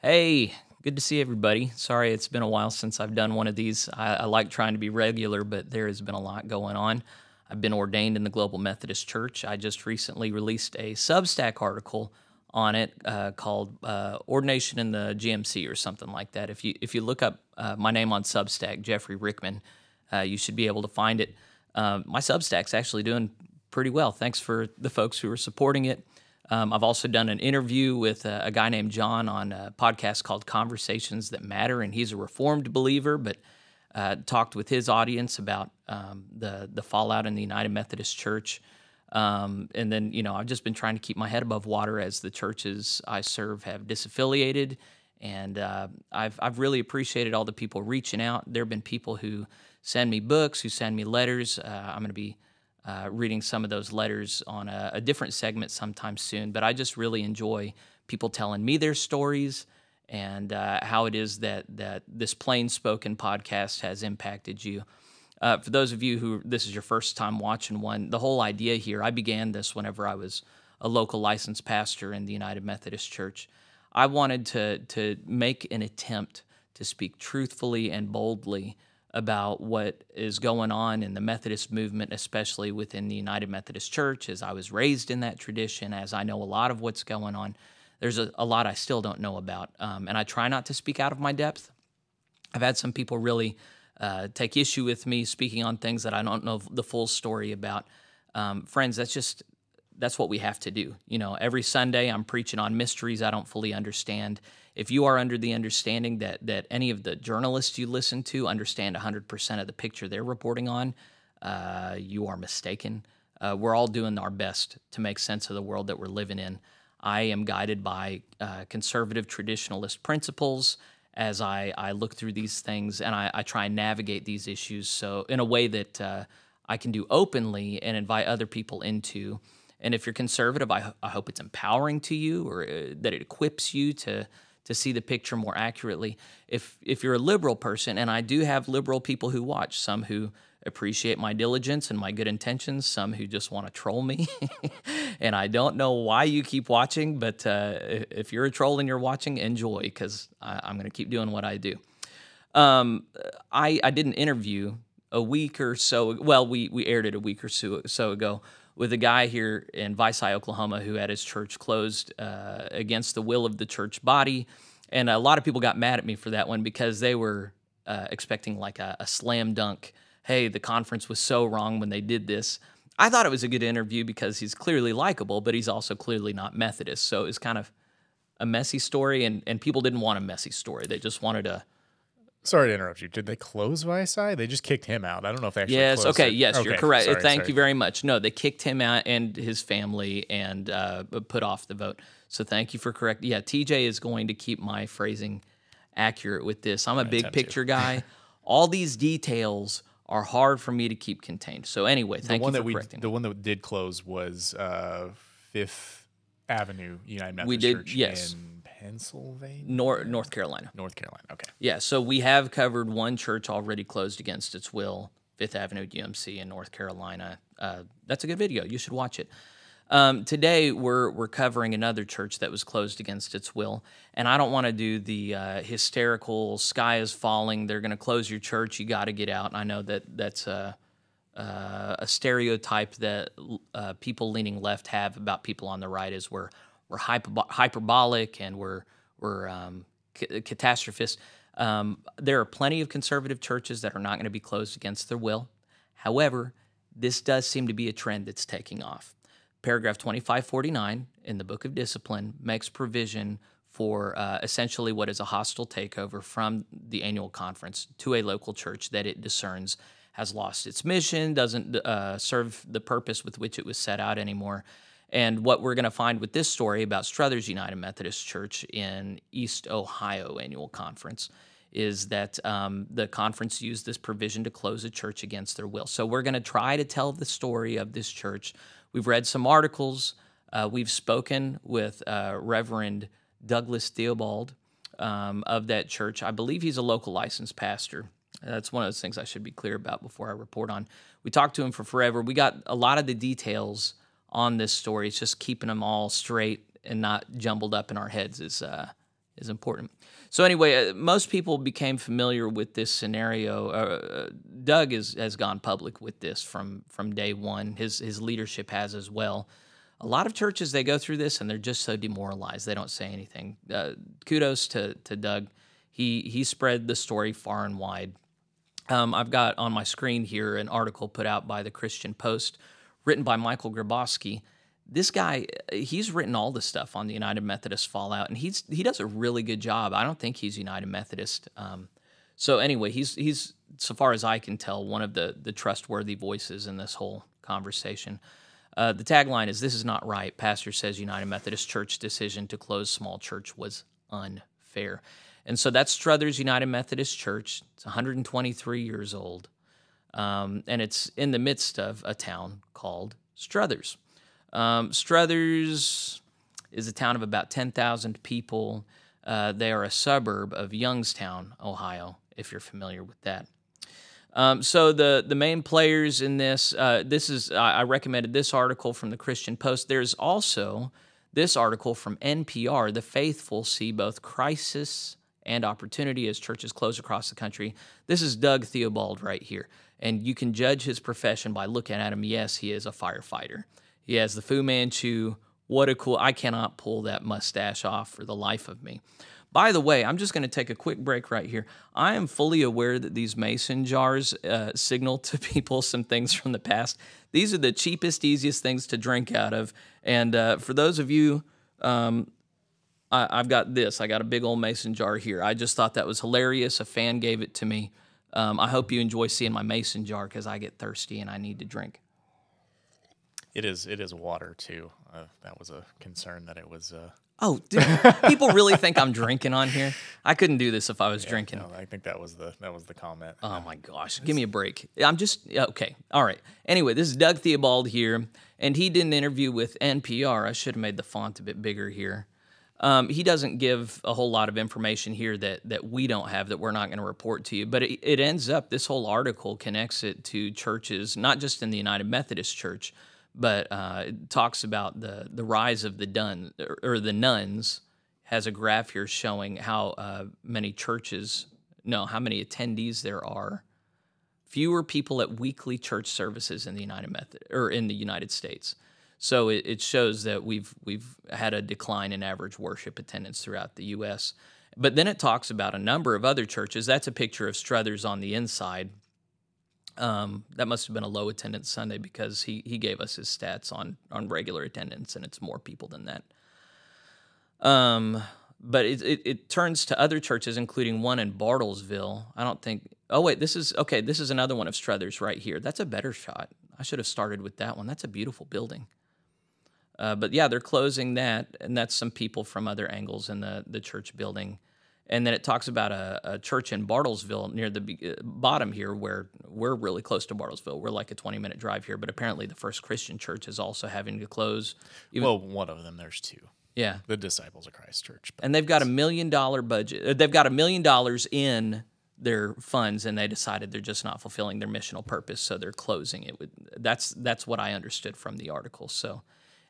Hey, good to see everybody. Sorry it's been a while since I've done one of these. I, I, like trying to be regular, but there has been a lot going on. I've been ordained in the Global Methodist Church. I just recently released a Substack article on it uh, called uh, "Ordination in the GMC" or something like that. If you if you look up uh, my name on Substack, Jeffrey Rickman, uh, you should be able to find it. Uh, my Substack's actually doing pretty well. Thanks for the folks who are supporting it. Um, I've also done an interview with a, a, guy named John on a podcast called Conversations That Matter, and he's a Reformed believer, but uh, talked with his audience about um, the the fallout in the United Methodist Church. Um, and then, you know, I've just been trying to keep my head above water as the churches I serve have disaffiliated. And uh, I've, I've really appreciated all the people reaching out. There have been people who send me books, who send me letters. Uh, I'm going to be uh, reading some of those letters on a, a, different segment sometime soon. But I just really enjoy people telling me their stories and uh, how it is that that this plain spoken podcast has impacted you. Uh, for those of you who this is your first time watching one, the whole idea here, I began this whenever I was a local licensed pastor in the United Methodist Church. I wanted to to make an attempt to speak truthfully and boldly about what is going on in the Methodist movement, especially within the United Methodist Church, as I was raised in that tradition, as I know a lot of what's going on. There's a, a lot I still don't know about, um, and I try not to speak out of my depth. I've had some people really uh, take issue with me speaking on things that I don't know the full story about. Um, friends, that's just that's what we have to do. You know, every Sunday I'm preaching on mysteries I don't fully understand if you are under the understanding that that any of the journalists you listen to understand 100% of the picture they're reporting on, uh, you are mistaken. Uh, we're all doing our best to make sense of the world that we're living in. I am guided by uh, conservative traditionalist principles as I, I look through these things and I, I try and navigate these issues so in a way that uh, I can do openly and invite other people into. And if you're conservative, I, I hope it's empowering to you or uh, that it equips you to to see the picture more accurately. If if you're a liberal person, and I do have liberal people who watch, some who appreciate my diligence and my good intentions, some who just want to troll me. and I don't know why you keep watching, but uh, if you're a troll and you're watching, enjoy because I'm going to keep doing what I do. Um, I, I did an interview a week or so. Well, we we aired it a week or so, so ago with a guy here in Vici, Oklahoma, who had his church closed uh, against the will of the church body. And a lot of people got mad at me for that one because they were uh, expecting like a, a slam dunk. Hey, the conference was so wrong when they did this. I thought it was a good interview because he's clearly likable, but he's also clearly not Methodist. So it was kind of a messy story, and, and people didn't want a messy story. They just wanted a Sorry to interrupt you. Did they close Vici? They just kicked him out. I don't know if they actually. Yes. Okay. It. Yes, okay. you're correct. Sorry, Thank sorry. you very much. No, they kicked him out and his family and uh, put off the vote. So thank you for correct. Yeah, TJ is going to keep my phrasing accurate with this. I'm a I big picture guy. All these details are hard for me to keep contained. So anyway, thank the one you for that we, correcting. The one that did close was uh, Fifth Avenue United Methodist we did, Church yes. in Pennsylvania? North North Carolina. North Carolina. Okay. Yeah, so we have covered one church already closed against its will, Fifth Avenue UMC in North Carolina. Uh, that's a good video. You should watch it. Um, today we're we're covering another church that was closed against its will, and I don't want to do the uh, hysterical "sky is falling, they're going to close your church, you got to get out." I know that that's a uh, a stereotype that uh, people leaning left have about people on the right is we're we're hyperbolic and we're we're um, catastrophists. Um, there are plenty of conservative churches that are not going to be closed against their will. However, this does seem to be a trend that's taking off. Paragraph 2549 in the Book of Discipline makes provision for uh, essentially what is a hostile takeover from the annual conference to a local church that it discerns has lost its mission, doesn't uh, serve the purpose with which it was set out anymore, and what we're going to find with this story about Struthers United Methodist Church in East Ohio annual conference is that um, the conference used this provision to close a church against their will. So we're going to try to tell the story of this church. We've read some articles. Uh, we've spoken with uh, Reverend Douglas Theobald um, of that church. I believe he's a local licensed pastor. That's one of those things I should be clear about before I report on. We talked to him for forever. We got a lot of the details on this story. It's just keeping them all straight and not jumbled up in our heads is uh, is important. So anyway, uh, most people became familiar with this scenario. Uh, Doug is, has gone public with this from from day one. His his leadership has as well. A lot of churches they go through this and they're just so demoralized they don't say anything. Uh, kudos to to Doug. He he spread the story far and wide. Um, I've got on my screen here an article put out by the Christian Post, written by Michael Gryboski this guy he's written all the stuff on the united methodist fallout and he's he does a really good job. I don't think he's united methodist um, so anyway he's he's so far as i can tell one of the the trustworthy voices in this whole conversation. Uh, the tagline is this is not right. Pastor says united methodist church decision to close small church was unfair. And so that's struthers united methodist church. It's 123 years old um, and it's in the midst of a town called struthers um, Struthers is a town of about 10,000 people. Uh, they are a suburb of Youngstown, Ohio, if you're familiar with that. Um, so the the main players in this, uh, this is I, I recommended this article from the Christian Post. There's also this article from NPR. The faithful see both crisis and opportunity as churches close across the country. This is Doug Theobald right here, and you can judge his profession by looking at him. Yes, he is a firefighter. He has the Fu Manchu. What a cool! I cannot pull that mustache off for the life of me. By the way, I'm just going to take a quick break right here. I am fully aware that these mason jars uh, signal to people some things from the past. These are the cheapest, easiest things to drink out of. And uh, for those of you, um, I, have got this. I got a big old mason jar here. I just thought that was hilarious. A fan gave it to me. Um, I hope you enjoy seeing my mason jar because I get thirsty and I need to drink. It is. It is water too. Uh, that was a concern that it was. Uh... Oh, people really think I'm drinking on here? I couldn't do this if I was yeah, drinking. No, I think that was the that was the comment. Oh my gosh, give me a break. I'm just okay. All right. Anyway, this is Doug Theobald here, and he did an interview with NPR. I should have made the font a bit bigger here. Um, he doesn't give a whole lot of information here that that we don't have that we're not going to report to you. But it, it ends up this whole article connects it to churches, not just in the United Methodist Church, but uh, it talks about the the rise of the dun or the nones. Has a graph here showing how uh, many churches, no, how many attendees there are. Fewer people at weekly church services in the United Method or in the United States. So it, it shows that we've we've had a decline in average worship attendance throughout the U.S. But then it talks about a number of other churches. That's a picture of Struthers on the inside um, that must have been a low attendance Sunday because he he gave us his stats on on regular attendance, and it's more people than that. Um, but it, it, it turns to other churches, including one in Bartlesville. I don't think. Oh wait, this is okay. This is another one of Struthers right here. That's a better shot. I should have started with that one. That's a beautiful building. Uh, but yeah, they're closing that, and that's some people from other angles in the the church building. And then it talks about a, a church in Bartlesville near the uh, bottom here, where we're really close to Bartlesville. We're like a 20 minute drive here, but apparently the First Christian Church is also having to close. Even, well, one of them, there's two. Yeah. The Disciples of Christ Church. And they've got a million dollar budget. Uh, they've got a million dollars in their funds and they decided they're just not fulfilling their missional purpose so they're closing it that's that's what i understood from the article so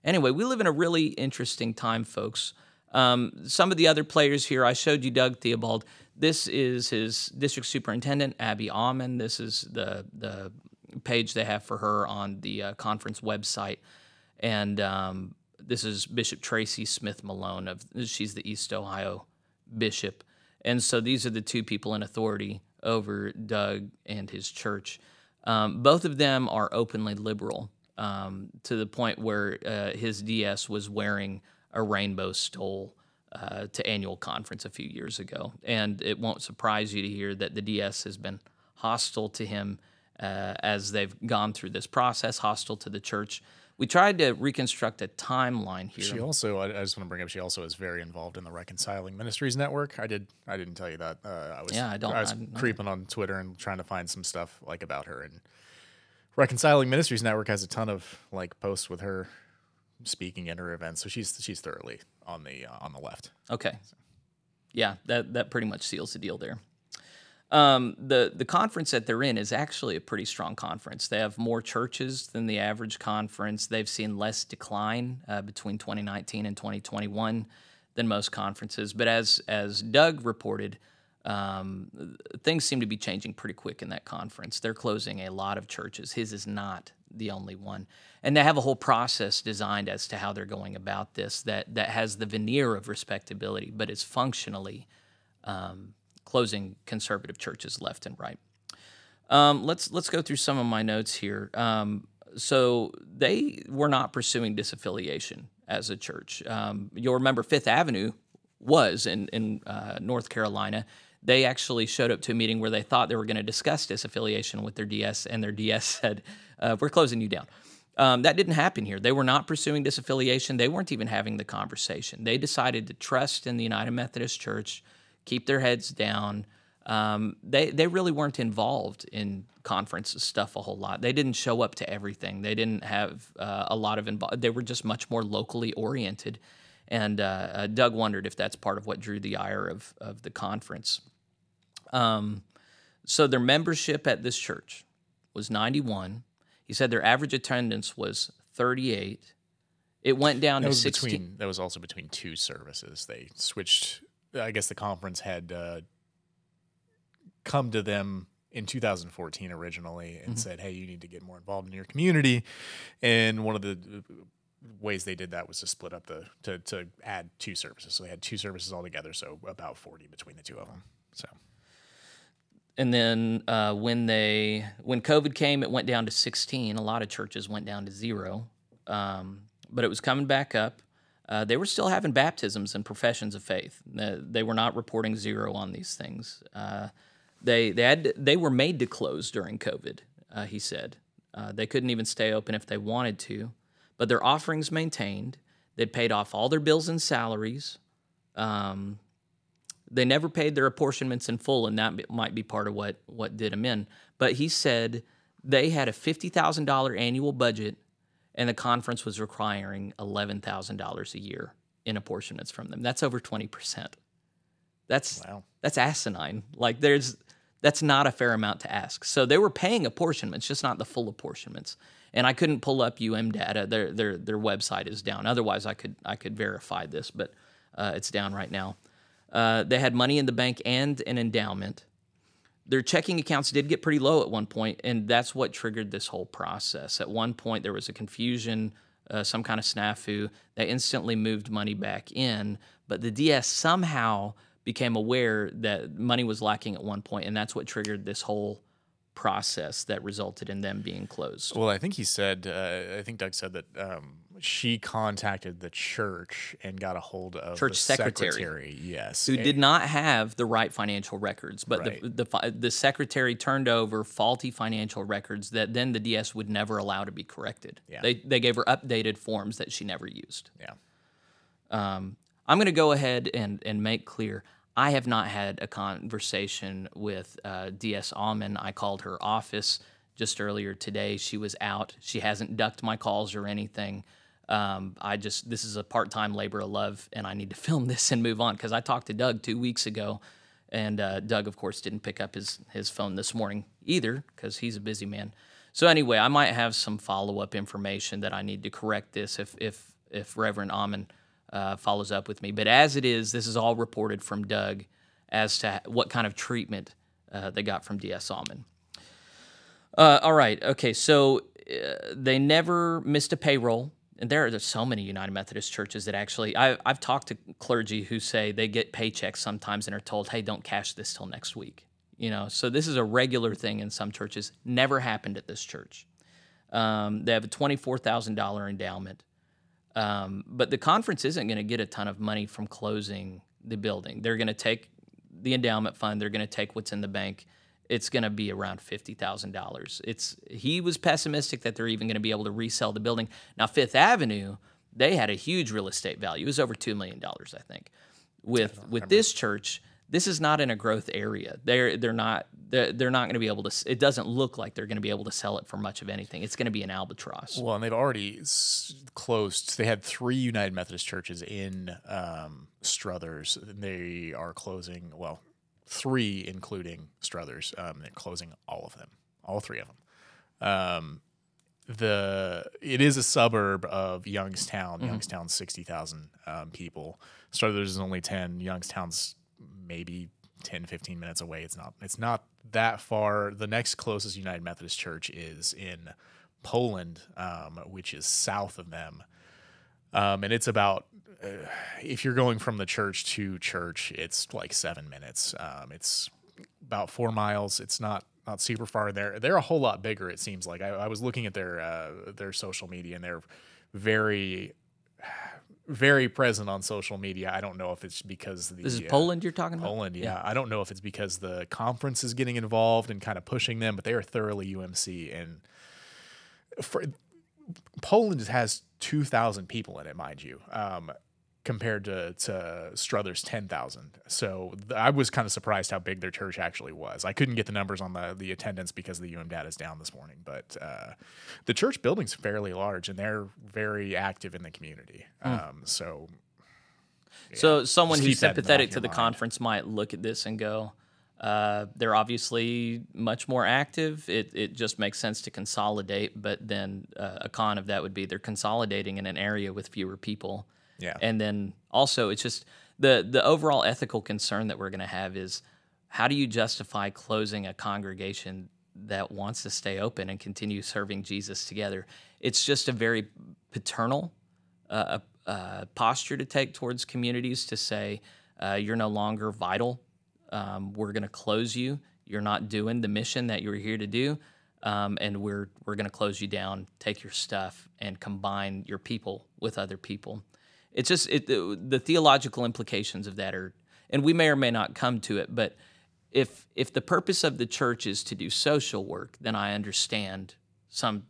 anyway we live in a really interesting time folks um, some of the other players here, I showed you Doug Theobald. This is his district superintendent, Abby Aumann. This is the, the page they have for her on the uh, conference website. And um, this is Bishop Tracy Smith Malone. Of She's the East Ohio bishop. And so these are the two people in authority over Doug and his church. Um, both of them are openly liberal um, to the point where uh, his DS was wearing a rainbow stole uh, to annual conference a few years ago. And it won't surprise you to hear that the DS has been hostile to him uh, as they've gone through this process, hostile to the church. We tried to reconstruct a timeline here. She also, I just want to bring up, she also is very involved in the Reconciling Ministries Network. I did, I didn't tell you that. Uh, I was, yeah, I don't. I was I creeping on Twitter and trying to find some stuff like about her. And Reconciling Ministries Network has a ton of like posts with her speaking at her events. So she's she's thoroughly on the uh, on the left. Okay. Yeah, that that pretty much seals the deal there. Um, the the conference that they're in is actually a pretty strong conference. They have more churches than the average conference. They've seen less decline uh, between 2019 and 2021 than most conferences. But as as Doug reported, um, things seem to be changing pretty quick in that conference. They're closing a lot of churches. His is not the only one, and they have a whole process designed as to how they're going about this that that has the veneer of respectability, but is functionally um, closing conservative churches left and right. Um, let's let's go through some of my notes here. Um, so they were not pursuing disaffiliation as a church. Um, you'll remember Fifth Avenue was in in uh, North Carolina. They actually showed up to a meeting where they thought they were going to discuss disaffiliation with their DS, and their DS said, uh, "We're closing you down." Um, that didn't happen here. They were not pursuing disaffiliation. They weren't even having the conversation. They decided to trust in the United Methodist Church, keep their heads down. Um, they they really weren't involved in conference stuff a whole lot. They didn't show up to everything. They didn't have uh, a lot of involved. They were just much more locally oriented. And uh, uh, Doug wondered if that's part of what drew the ire of of the conference. Um, so their membership at this church was 91. He said their average attendance was 38. It went down that to 16. Between, that was also between two services. They switched. I guess the conference had uh, come to them in 2014 originally and mm-hmm. said, "Hey, you need to get more involved in your community." And one of the ways they did that was to split up the to to add two services. So they had two services altogether, so about 40 between the two of them. So and then uh, when they when COVID came, it went down to 16. A lot of churches went down to zero, um, but it was coming back up. Uh, they were still having baptisms and professions of faith. Uh, they were not reporting zero on these things. Uh, they they had they were made to close during COVID. Uh, he said uh, they couldn't even stay open if they wanted to, but their offerings maintained. They'd paid off all their bills and salaries. Um, they never paid their apportionments in full, and that might be part of what what did them in. But he said they had a fifty thousand dollar annual budget, and the conference was requiring eleven thousand dollars a year in apportionments from them. That's over twenty percent. That's wow. that's asinine. Like there's that's not a fair amount to ask. So they were paying apportionments, just not the full apportionments. And I couldn't pull up UM data. Their their their website is down. Otherwise, I could I could verify this, but uh, it's down right now. Uh, they had money in the bank and an endowment. Their checking accounts did get pretty low at one point, and that's what triggered this whole process. At one point, there was a confusion, uh, some kind of snafu. They instantly moved money back in, but the DS somehow became aware that money was lacking at one point, and that's what triggered this whole process that resulted in them being closed. Well, I think he said, uh, I think Doug said that um, she contacted the church and got a hold of church secretary, secretary, yes, who did not have the right financial records, but right. the, the the secretary turned over faulty financial records that then the DS would never allow to be corrected. Yeah. They they gave her updated forms that she never used. Yeah. Um, I'm going to go ahead and and make clear I have not had a conversation with uh, DS Alman. I called her office just earlier today. She was out. She hasn't ducked my calls or anything. Um, I just this is a part-time labor of love, and I need to film this and move on because I talked to Doug two weeks ago, and uh, Doug, of course, didn't pick up his his phone this morning either because he's a busy man. So anyway, I might have some follow-up information that I need to correct this if if if Reverend Alman uh, follows up with me. But as it is, this is all reported from Doug as to what kind of treatment uh, they got from DS Alman. Uh, all right. Okay. So uh, they never missed a payroll. And there are so many United Methodist churches that actually, I, I've talked to clergy who say they get paychecks sometimes and are told, hey, don't cash this till next week. You know, so this is a regular thing in some churches. Never happened at this church. Um, they have a $24,000 endowment. Um, but the conference isn't going to get a ton of money from closing the building. They're going to take the endowment fund. They're going to take what's in the bank. It's going to be around fifty thousand dollars. It's he was pessimistic that they're even going to be able to resell the building. Now Fifth Avenue, they had a huge real estate value. It was over two million dollars, I think. With with this church, this is not in a growth area. They're they're not they're, they're not going to be able to. It doesn't look like they're going to be able to sell it for much of anything. It's going to be an albatross. Well, and they've already s- closed. They had three United Methodist churches in um, Struthers. They are closing. Well, three including Struthers. Um, they're closing all of them, all three of them. Um, the it is a suburb of Youngstown. Mm-hmm. Youngstown's sixty thousand um, people. Struthers is only ten. Youngstown's maybe 10, 15 minutes away. It's not. It's not that far. The next closest United Methodist Church is in Poland, um, which is south of them, um, and it's about. Uh, if you're going from the church to church, it's like seven minutes. Um, it's about four miles. It's not not super far. They're they're a whole lot bigger. It seems like I, I was looking at their uh, their social media, and they're very very present on social media. I don't know if it's because the this is uh, Poland you're talking about. Poland, yeah. yeah. I don't know if it's because the conference is getting involved and kind of pushing them, but they are thoroughly UMC and for Poland has two thousand people in it, mind you. Um, compared to, to Struthers 10,000. So th- I was kind of surprised how big their church actually was. I couldn't get the numbers on the, the attendance because the UM data is down this morning, but uh, the church building's fairly large and they're very active in the community. Mm. Um, so, yeah, so someone who's sympathetic to the mind. conference might look at this and go, uh, they're obviously much more active. It, it just makes sense to consolidate, but then uh, a con of that would be they're consolidating in an area with fewer people yeah. And then also it's just the the overall ethical concern that we're going to have is how do you justify closing a congregation that wants to stay open and continue serving Jesus together? It's just a very paternal uh, uh, posture to take towards communities to say uh, you're no longer vital. Um, we're going to close you. You're not doing the mission that you were here to do. Um, and we're we're going to close you down, take your stuff, and combine your people with other people. It's just it, the, the theological implications of that are, and we may or may not come to it, but if if the purpose of the church is to do social work, then I understand some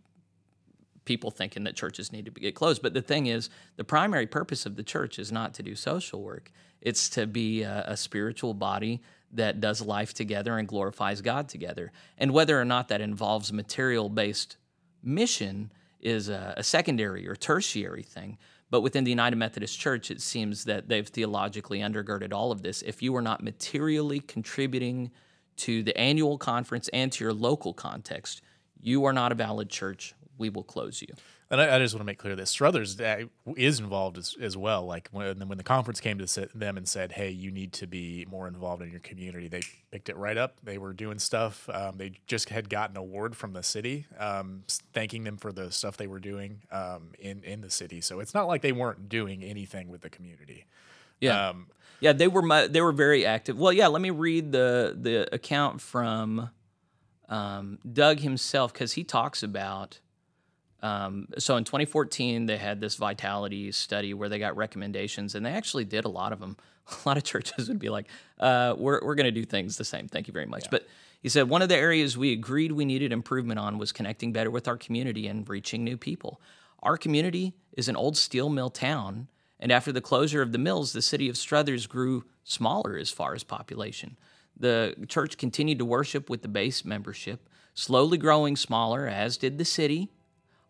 people thinking that churches need to get closed. But the thing is, the primary purpose of the church is not to do social work. It's to be a, a spiritual body that does life together and glorifies God together. And whether or not that involves material based mission is a, a secondary or tertiary thing. But within the United Methodist Church, it seems that they've theologically undergirded all of this. If you are not materially contributing to the annual conference and to your local context, you are not a valid church. We will close you. And I, I, just want to make clear this Struthers uh, is involved as, as well. Like when when the conference came to them and said, "Hey, you need to be more involved in your community," they picked it right up. They were doing stuff. Um, they just had gotten an award from the city, um, thanking them for the stuff they were doing um, in in the city. So it's not like they weren't doing anything with the community. Yeah, um, yeah, they were they were very active. Well, yeah, let me read the the account from um, Doug himself because he talks about um, so in 2014, they had this vitality study where they got recommendations, and they actually did a lot of them. A lot of churches would be like, uh, "We're we're going to do things the same. Thank you very much." Yeah. But he said one of the areas we agreed we needed improvement on was connecting better with our community and reaching new people. Our community is an old steel mill town, and after the closure of the mills, the city of Struthers grew smaller as far as population. The church continued to worship with the base membership, slowly growing smaller, as did the city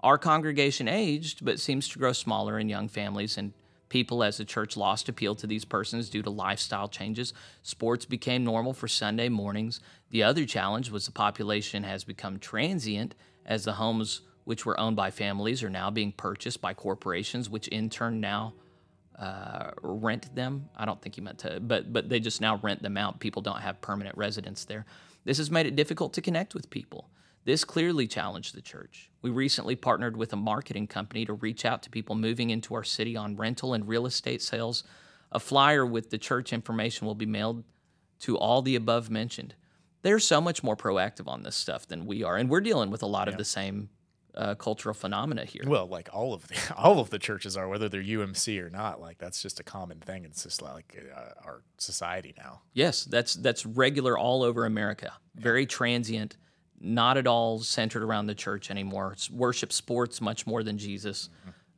our congregation aged, but seems to grow smaller in young families and people as the church lost appeal to these persons due to lifestyle changes. Sports became normal for Sunday mornings. The other challenge was the population has become transient as the homes which were owned by families are now being purchased by corporations, which in turn now uh, rent them. I don't think he meant to, but but they just now rent them out. People don't have permanent residence there. This has made it difficult to connect with people. This clearly challenged the church. We recently partnered with a marketing company to reach out to people moving into our city on rental and real estate sales. A flyer with the church information will be mailed to all the above mentioned. They're so much more proactive on this stuff than we are, and we're dealing with a lot yeah. of the same uh, cultural phenomena here. Well, like all of the all of the churches are, whether they're UMC or not. Like that's just a common thing. It's just like uh, our society now. Yes, that's that's regular all over America. Very transient not at all centered around the church anymore. It's worship sports much more than Jesus.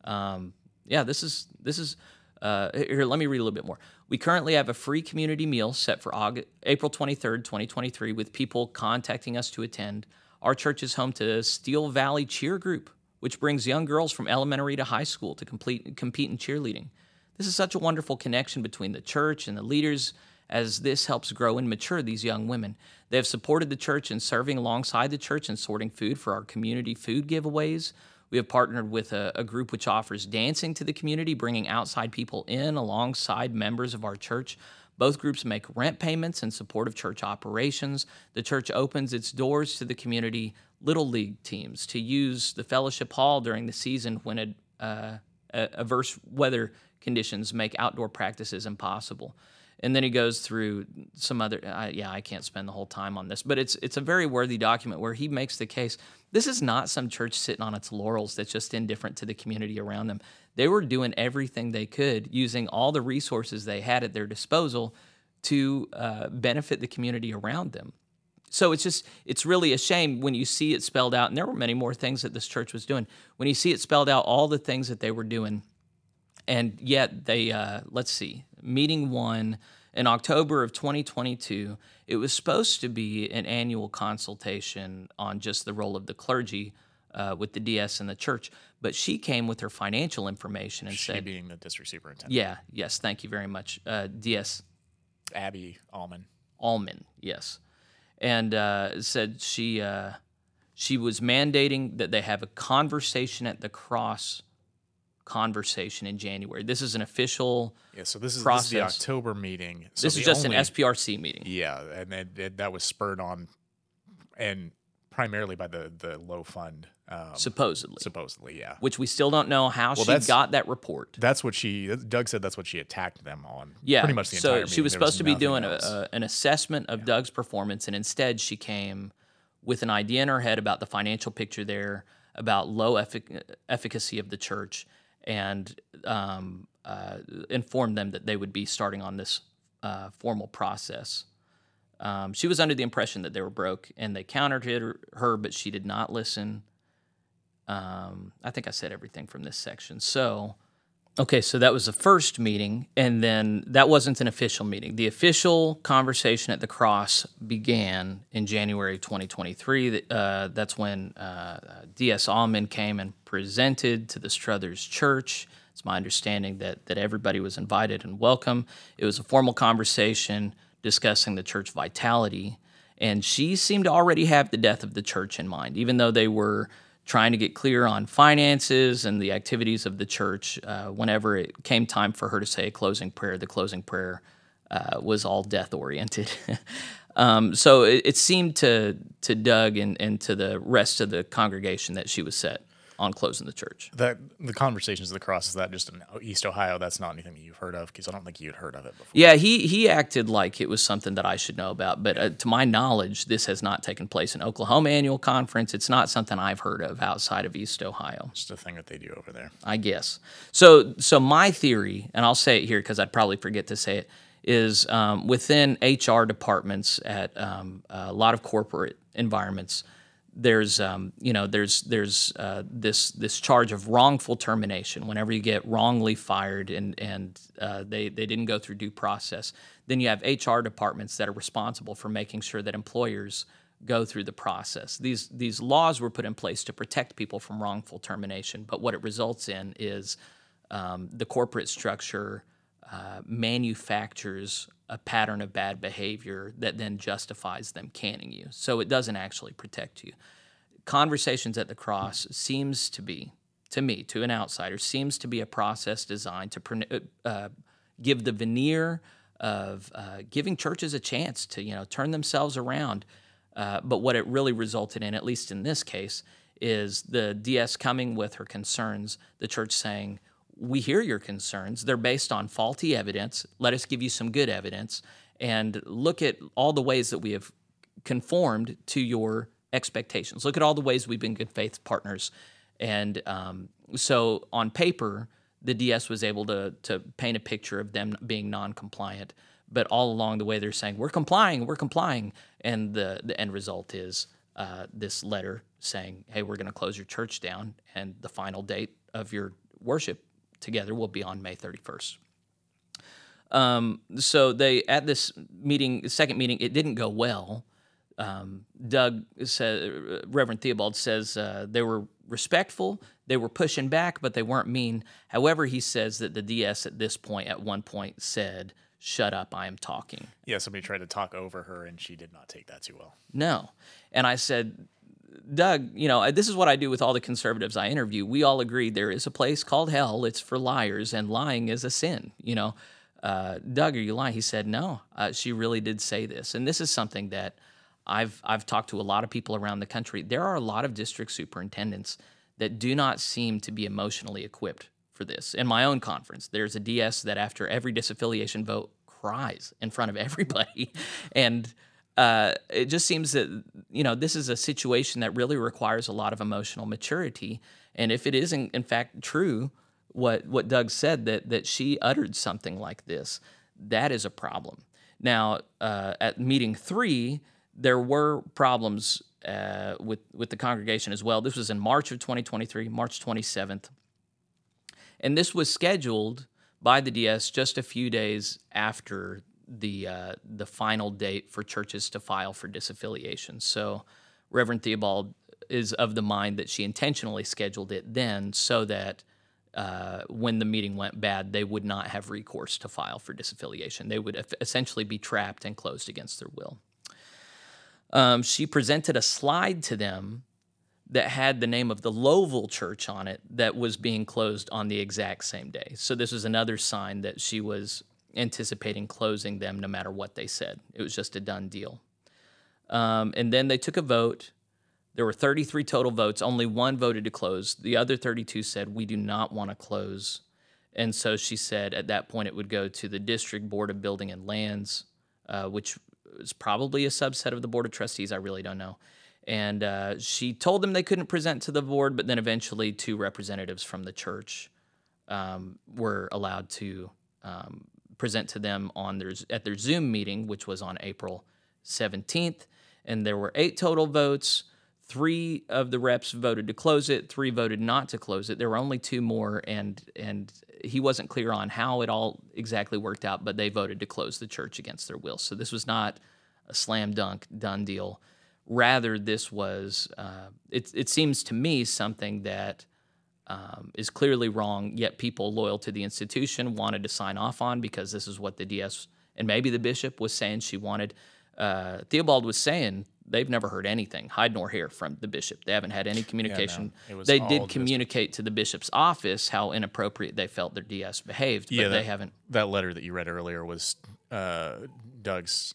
Um, yeah, this is this is. Uh, here, let me read a little bit more. We currently have a free community meal set for August, April 23rd, 2023, with people contacting us to attend. Our church is home to Steel Valley Cheer Group, which brings young girls from elementary to high school to complete, compete in cheerleading. This is such a wonderful connection between the church and the leaders as this helps grow and mature these young women. They have supported the church in serving alongside the church and sorting food for our community food giveaways. We have partnered with a, a, group which offers dancing to the community, bringing outside people in alongside members of our church. Both groups make rent payments in support of church operations. The church opens its doors to the community little league teams to use the fellowship hall during the season when it, uh, adverse weather conditions make outdoor practices impossible. And then he goes through some other. Uh, yeah, I can't spend the whole time on this, but it's it's a very worthy document where he makes the case. This is not some church sitting on its laurels that's just indifferent to the community around them. They were doing everything they could, using all the resources they had at their disposal to uh, benefit the community around them. So it's just it's really a shame when you see it spelled out, and there were many more things that this church was doing. When you see it spelled out, all the things that they were doing and yet they uh, let's see meeting one in october of 2022 it was supposed to be an annual consultation on just the role of the clergy uh, with the ds and the church. But she came with her financial information and she said being the district superintendent. Yeah yes thank you very much uh, ds abby allman. Allman yes. And uh, said she uh, she was mandating that they have a conversation at the cross conversation in January. This is an official yeah. So this is, this is the October meeting. So this is just only, an SPRC meeting. Yeah, and it, it, that was spurred on, and primarily by the the low fund. Um, supposedly, supposedly, yeah. Which we still don't know how well, she got that report. That's what she. Doug said that's what she attacked them on. Yeah, pretty much the so entire. So she was supposed was to be doing a, a, an assessment of yeah. Doug's performance, and instead she came with an idea in her head about the financial picture there, about low effic- efficacy of the church, and um, uh, informed them that they would be starting on this uh, formal process. Um, she was under the impression that they were broke, and they countered her, but she did not listen. Um, I think I said everything from this section. So Okay, so that was the first meeting, and then that wasn't an official meeting. The official conversation at the cross began in January 2023. Uh, that's when uh, D.S. Allman came and presented to the Struthers Church. It's my understanding that that everybody was invited and welcome. It was a formal conversation discussing the church vitality, and she seemed to already have the death of the church in mind, even though they were trying to get clear on finances and the activities of the church. Uh, whenever it came time for her to say a closing prayer, the closing prayer uh, was all death oriented. um, so it, it, seemed to to Doug and, and to the rest of the congregation that she was set on closing the church. That the conversations of the cross is that just in East Ohio? That's not anything that you've heard of because I don't think you'd heard of it before. Yeah, he he acted like it was something that I should know about, but uh, to my knowledge, this has not taken place in Oklahoma annual conference. It's not something I've heard of outside of East Ohio. Just a thing that they do over there, I guess. So so my theory, and I'll say it here because I'd probably forget to say it, is um, within HR departments at um, a lot of corporate environments there's um, you know there's there's uh, this this charge of wrongful termination. Whenever you get wrongly fired and and uh, they they didn't go through due process then you have HR departments that are responsible for making sure that employers go through the process. These these laws were put in place to protect people from wrongful termination but what it results in is um, the corporate structure uh, manufactures a pattern of bad behavior that then justifies them canning you. So it doesn't actually protect you. Conversations at the cross seems to be, to me, to an outsider, seems to be a process designed to uh, give the veneer of uh, giving churches a chance to, you know, turn themselves around. Uh, but what it really resulted in, at least in this case, is the DS coming with her concerns, the church saying, we hear your concerns. They're based on faulty evidence. Let us give you some good evidence and look at all the ways that we have conformed to your expectations. Look at all the ways we've been good faith partners. And um, so on paper, the DS was able to, to paint a picture of them being non compliant. But all along the way, they're saying, we're complying, we're complying. And the, the end result is uh, this letter saying, hey, we're going to close your church down. And the final date of your worship together will be on May 31st. Um, so they at this meeting, second meeting, it didn't go well. Um, Doug said, Reverend Theobald says uh, they were respectful, they were pushing back, but they weren't mean. However, he says that the DS at this point, at one point, said, shut up, I am talking. Yeah, somebody tried to talk over her and she did not take that too well. No. And I said, Doug, you know, this is what I do with all the conservatives I interview. We all agree there is a place called hell. It's for liars, and lying is a sin. You know, uh, Doug, are you lying? He said, no. Uh, she really did say this, and this is something that I've I've talked to a lot of people around the country. There are a lot of district superintendents that do not seem to be emotionally equipped for this. In my own conference, there's a DS that after every disaffiliation vote cries in front of everybody, and uh, it just seems that you know this is a situation that really requires a lot of emotional maturity. And if it is in, in fact true, what what Doug said that that she uttered something like this, that is a problem. Now, uh, at meeting three, there were problems uh, with with the congregation as well. This was in March of 2023, March 27th, and this was scheduled by the DS just a few days after the uh, the final date for churches to file for disaffiliation. So, Reverend Theobald is of the mind that she intentionally scheduled it then so that uh, when the meeting went bad, they would not have recourse to file for disaffiliation. They would essentially be trapped and closed against their will. Um, she presented a slide to them that had the name of the Lowellville Church on it that was being closed on the exact same day. So this was another sign that she was anticipating closing them no matter what they said. It was just a done deal. Um, and then they took a vote. There were 33 total votes. Only one voted to close. The other 32 said, We do not want to close. And so she said at that point it would go to the District Board of Building and Lands, uh, which is probably a subset of the Board of Trustees. I really don't know. And uh, she told them they couldn't present to the board, but then eventually two representatives from the church um, were allowed to um, present to them on their at their Zoom meeting, which was on April 17th, and there were eight total votes. Three of the reps voted to close it. Three voted not to close it. There were only two more, and and he wasn't clear on how it all exactly worked out. But they voted to close the church against their will. So this was not a slam dunk done deal. Rather, this was uh, it. It seems to me something that um, is clearly wrong, yet people loyal to the institution wanted to sign off on because this is what the DS and maybe the bishop was saying she wanted. Uh, Theobald was saying they've never heard anything, hide nor hear, from the bishop. They haven't had any communication. Yeah, no, they did communicate to the bishop's office how inappropriate they felt their DS behaved, yeah, but that, they haven't. That letter that you read earlier was uh, Doug's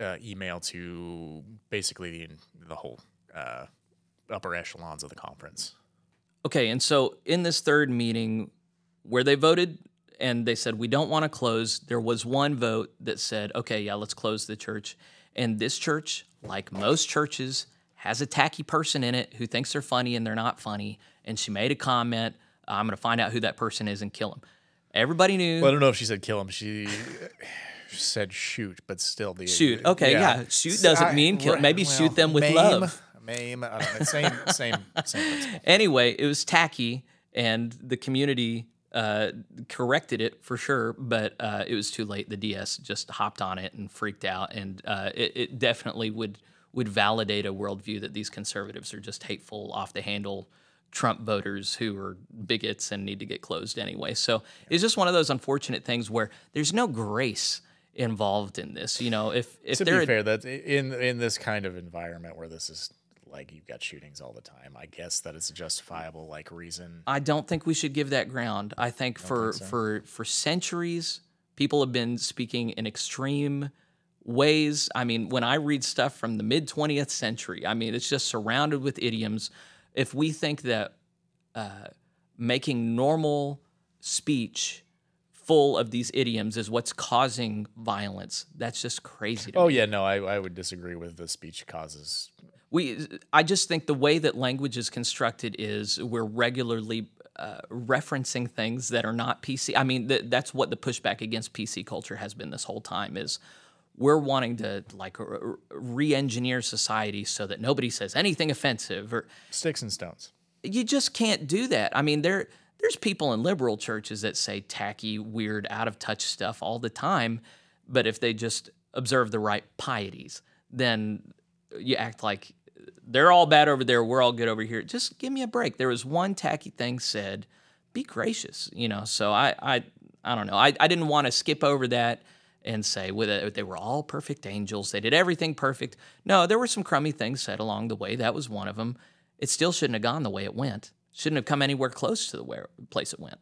uh, email to basically the, the whole uh, upper echelons of the conference. Okay, and so in this third meeting where they voted and they said we don't want to close, there was one vote that said, "Okay, yeah, let's close the church." And this church, like most churches, has a tacky person in it who thinks they're funny and they're not funny, and she made a comment, uh, "I'm going to find out who that person is and kill him." Everybody knew. Well, I don't know if she said kill him. She said shoot, but still the shoot. Uh, okay, yeah, yeah. shoot doesn't mean kill. Maybe well, shoot them with maim, love. Mame, I don't know, same, same, same principle. Anyway, it was tacky, and the community uh, corrected it for sure, but uh, it was too late. The DS just hopped on it and freaked out, and uh, it, it, definitely would would validate a worldview that these conservatives are just hateful, off the handle Trump voters who are bigots and need to get closed anyway. So it's just one of those unfortunate things where there's no grace involved in this. You know, if if to be fair, that in in this kind of environment where this is like you've got shootings all the time. I guess that is a justifiable like reason. I don't think we should give that ground. I think for think so. for for centuries people have been speaking in extreme ways. I mean, when I read stuff from the mid 20th century, I mean, it's just surrounded with idioms. If we think that uh, making normal speech full of these idioms is what's causing violence, that's just crazy. oh me. yeah, no, I, I would disagree with the speech causes we I just think the way that language is constructed is we're regularly uh, referencing things that are not PC. I mean, th- that's what the pushback against PC culture has been this whole time is we're wanting to like re-engineer society so that nobody says anything offensive or sticks and stones. You just can't do that. I mean, there there's people in liberal churches that say tacky, weird, out of touch stuff all the time, but if they just observe the right pieties, then you act like they're all bad over there. We're all good over here. Just give me a break. There was one tacky thing said. Be gracious, you know. So I, I, I don't know. I, I didn't want to skip over that. and say with it, they were all perfect angels. They did everything perfect. No, there were some crummy things said along the way. That was one of them. It still shouldn't have gone the way it went. Shouldn't have come anywhere close to the where, place it went.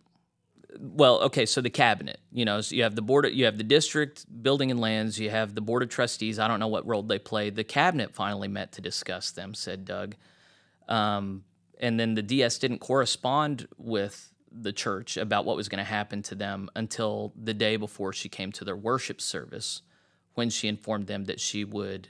Well, okay, so the cabinet, you know, so you have the board, you have the district building and lands, you have the board of trustees. I don't know what role they played. The cabinet finally met to discuss them, said Doug. Um, and then the DS didn't correspond with the church about what was going to happen to them until the day before she came to their worship service when she informed them that she would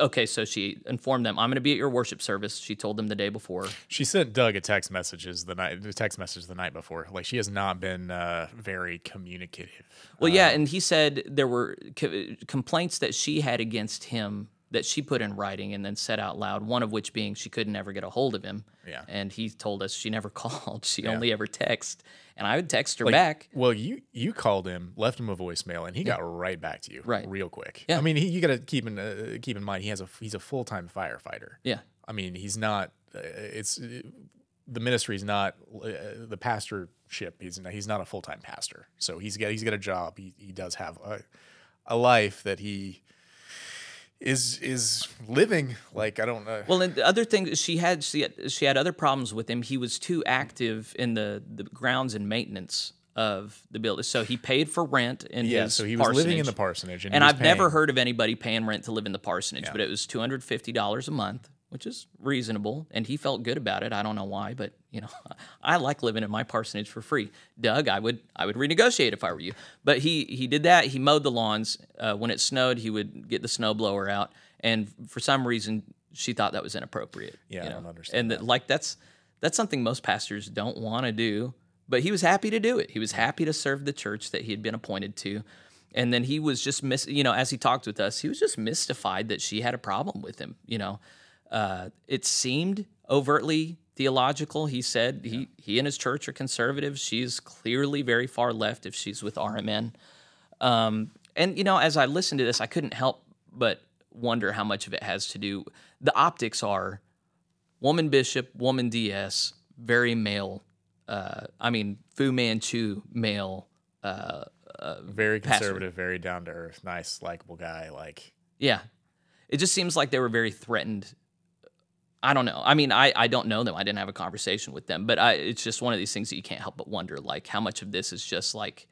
okay so she informed them i'm going to be at your worship service she told them the day before. She sent doug a text messages the night the text message the night before. Like she has not been uh, very communicative well yeah um, and he said there were co- complaints that she had against him that she put in writing and then said out loud, one of which being she could never get a hold of him. Yeah. And he told us she never called. She yeah. only ever texted. And I would text her like, back. Well, you you called him, left him a voicemail, and he yeah. got right back to you, right, real quick. Yeah. I mean, he, you got to keep in uh, keep in mind he has a he's a full time firefighter. Yeah. I mean, he's not. Uh, it's uh, the ministry is not uh, the pastorship. He's not, he's not a full time pastor. So he's got he's got a job. He he does have a a life that he is is living like I don't know. Well, and the other thing she had she had, she had other problems with him. He was too active in the the grounds and maintenance of the building, so he paid for rent in yeah. His so he was parsonage. living in the parsonage, and, and I've paying. never heard of anybody paying rent to live in the parsonage, yeah. but it was two hundred fifty dollars a month which is reasonable, and he felt good about it. I don't know why, but you know, I like living in my parsonage for free. Doug, I would I would renegotiate if I were you. But he he did that. He mowed the lawns. Uh, when it snowed, he would get the snow blower out, and for some reason, she thought that was inappropriate. Yeah, you know? I don't understand. And that. like that's that's something most pastors don't want to do, but he was happy to do it. He was happy to serve the church that he had been appointed to. And then he was just miss, you know, as he talked with us, he was just mystified that she had a problem with him, you know uh, it seemed overtly theological. He said yeah. he he and his church are conservative. She's clearly very far left if she's with RMN. Um, and you know, as I listened to this, I couldn't help but wonder how much of it has to do. The optics are woman bishop, woman DS, very male. Uh, I mean, Fu Manchu male. Uh, uh, very conservative, pastor. very down to earth, nice, likable guy. Like, yeah, it just seems like they were very threatened I don't know. I mean, I, I don't know them. I didn't have a conversation with them, but I, it's just one of these things that you can't help but wonder, like how much of this is just like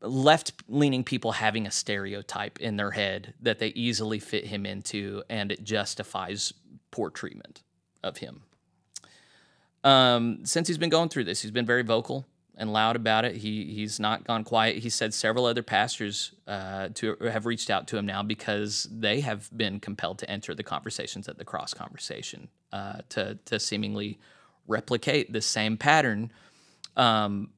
left leaning people having a stereotype in their head that they easily fit him into, and it justifies poor treatment of him. Um, since he's been going through this, he's been very vocal and loud about it. He he's not gone quiet. He said several other pastors uh, to have reached out to him now because they have been compelled to enter the conversations at the cross conversation uh, to to seemingly replicate the same pattern. Um,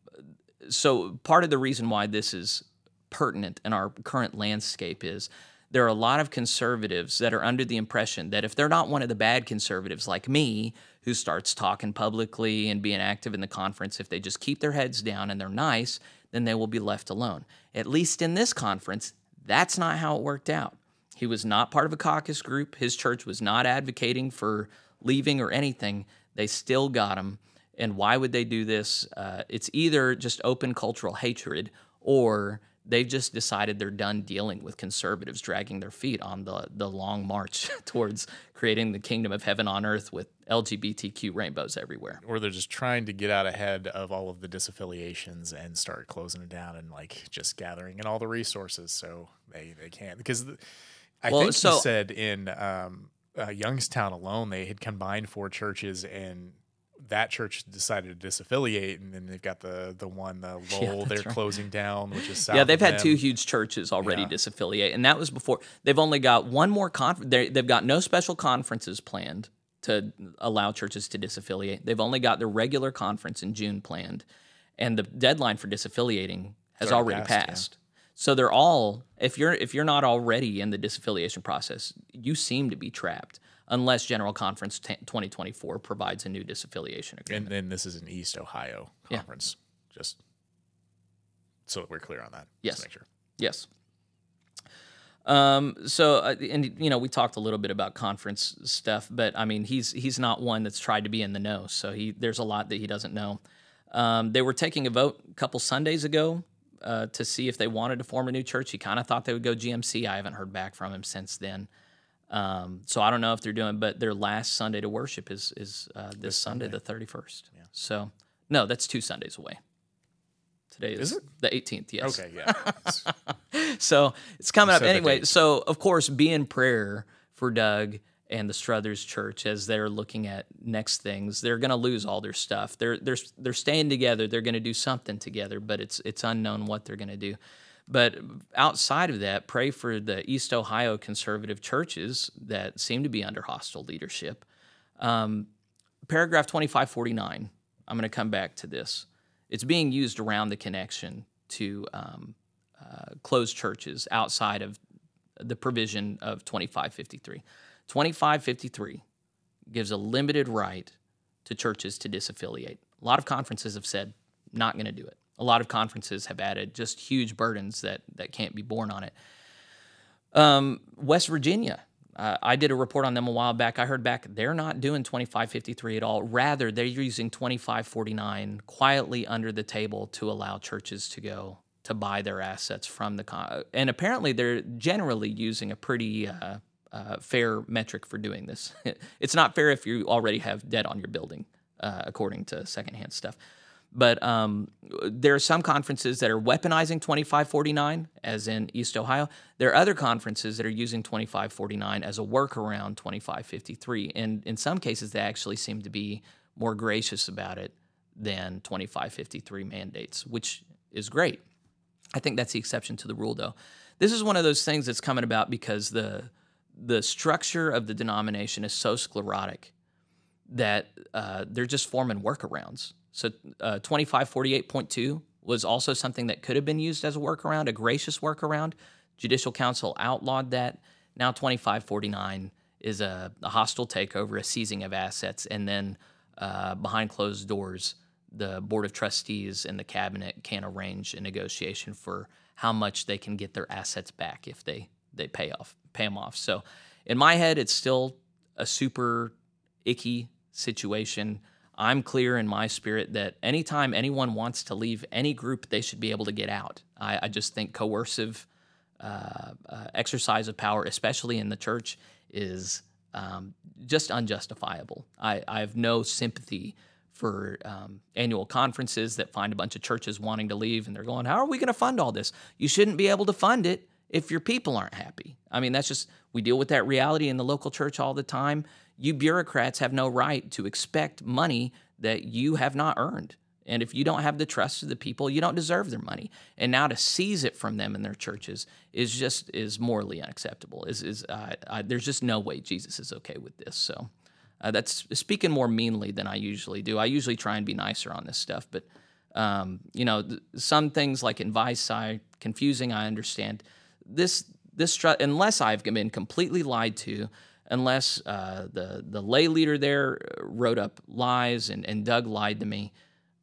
so part of the reason why this is pertinent in our current landscape is there are a lot of conservatives that are under the impression that if they're not one of the bad conservatives like me, who starts talking publicly and being active in the conference, if they just keep their heads down and they're nice, then they will be left alone. At least in this conference, that's not how it worked out. He was not part of a caucus group. His church was not advocating for leaving or anything. They still got him. And why would they do this? Uh, it's either just open cultural hatred or they've just decided they're done dealing with conservatives dragging their feet on the, the long march towards creating the kingdom of heaven on earth with LGBTQ rainbows everywhere. Or they're just trying to get out ahead of all of the disaffiliations and start closing it down and like just gathering in all the resources so they, they can. Because the, I well, think so, he said in um, uh, Youngstown alone, they had combined four churches and that church decided to disaffiliate, and then they've got the the one the Lowell yeah, they're right. closing down, which is yeah. They've had them. two huge churches already yeah. disaffiliate, and that was before. They've only got one more conference. They've got no special conferences planned to allow churches to disaffiliate. They've only got their regular conference in June planned, and the deadline for disaffiliating has already, already, passed. passed. Yeah. So they're all if you're if you're not already in the disaffiliation process, you seem to be trapped unless General Conference t- 2024 provides a new disaffiliation agreement. And then this is an East Ohio conference, yeah. just so that we're clear on that. Yes. make sure. Yes. Um, so, uh, and you know, we talked a little bit about conference stuff, but I mean, he's he's not one that's tried to be in the know, so he there's a lot that he doesn't know. Um, they were taking a vote a couple Sundays ago uh, to see if they wanted to form a new church. He kind of thought they would go GMC. I haven't heard back from him since then. Um, so I don't know if they're doing, but their last Sunday to worship is is uh, this, this Sunday, Sunday, the thirty first. Yeah. So no, that's two Sundays away. Today is, is the eighteenth. Yes. Okay. Yeah. so it's coming up anyway. So of course, be in prayer for Doug and the Struthers Church as they're looking at next things. They're going to lose all their stuff. They're they're they're staying together. They're going to do something together, but it's it's unknown what they're going to do. But outside of that, pray for the East Ohio conservative churches that seem to be under hostile leadership. Um, paragraph 2549, I'm going to come back to this. It's being used around the connection to um, uh, closed churches outside of the provision of 2553. 2553 gives a limited right to churches to disaffiliate. A lot of conferences have said, not going to do it a lot of conferences have added just huge burdens that that can't be borne on it. Um, West Virginia, uh, I did a report on them a while back. I heard back they're not doing 2553 at all. Rather, they're using 2549 quietly under the table to allow churches to go to buy their assets from the con- and apparently they're generally using a pretty uh, uh, fair metric for doing this. it's not fair if you already have debt on your building, uh, according to secondhand stuff. But um, there are some conferences that are weaponizing 2549, as in East Ohio. There are other conferences that are using 2549 as a workaround 2553. And in some cases, they actually seem to be more gracious about it than 2553 mandates, which is great. I think that's the exception to the rule, though. This is one of those things that's coming about because the the structure of the denomination is so sclerotic that uh, they're just forming workarounds. So uh, 2548.2 was also something that could have been used as a workaround, a gracious workaround. Judicial Council outlawed that. Now 2549 is a, a hostile takeover, a seizing of assets, and then uh, behind closed doors, the Board of Trustees and the Cabinet can arrange a negotiation for how much they can get their assets back if they they pay off pay them off. So in my head, it's still a super icky situation. I'm clear in my spirit that anytime anyone wants to leave any group, they should be able to get out. I, I just think coercive uh, uh, exercise of power, especially in the church, is um, just unjustifiable. I, I, have no sympathy for um, annual conferences that find a bunch of churches wanting to leave and they're going, How are we going to fund all this? You shouldn't be able to fund it if your people aren't happy. I mean, that's just, we deal with that reality in the local church all the time. You bureaucrats have no right to expect money that you have not earned. And if you don't have the trust of the people, you don't deserve their money. And now to seize it from them in their churches is just is morally unacceptable. Is is uh, there's just no way Jesus is okay with this. So uh, that's speaking more meanly than I usually do. I usually try and be nicer on this stuff, but um, you know, th- some things like advice I confusing. I understand this this unless I've been completely lied to, unless uh, the the lay leader there wrote up lies and, and Doug lied to me.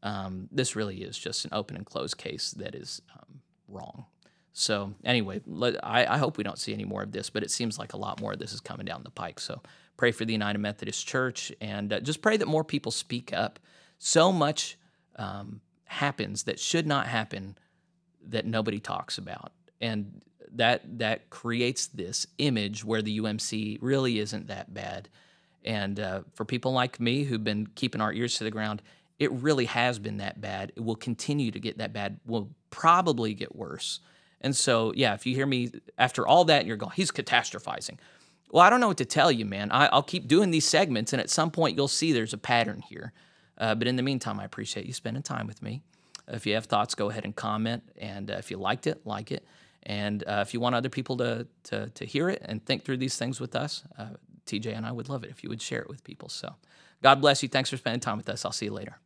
Um, this really is just an open and closed case that is um, wrong. So anyway, let, I, I, hope we don't see any more of this, but it seems like a lot more of this is coming down the pike. So pray for the United Methodist Church and uh, just pray that more people speak up. So much um, happens that should not happen that nobody talks about. And that that creates this image where the UMC really isn't that bad. And uh, for people like me who've been keeping our ears to the ground, it really has been that bad. It will continue to get that bad. Will probably get worse. And so, yeah, if you hear me after all that, you're going, he's catastrophizing. Well, I don't know what to tell you, man. I, will keep doing these segments, and at some point, you'll see there's a pattern here. Uh, but in the meantime, I appreciate you spending time with me. If you have thoughts, go ahead and comment. And uh, if you liked it, like it. And uh, if you want other people to, to, to hear it and think through these things with us, uh, TJ and I would love it if you would share it with people. So God bless you. Thanks for spending time with us. I'll see you later.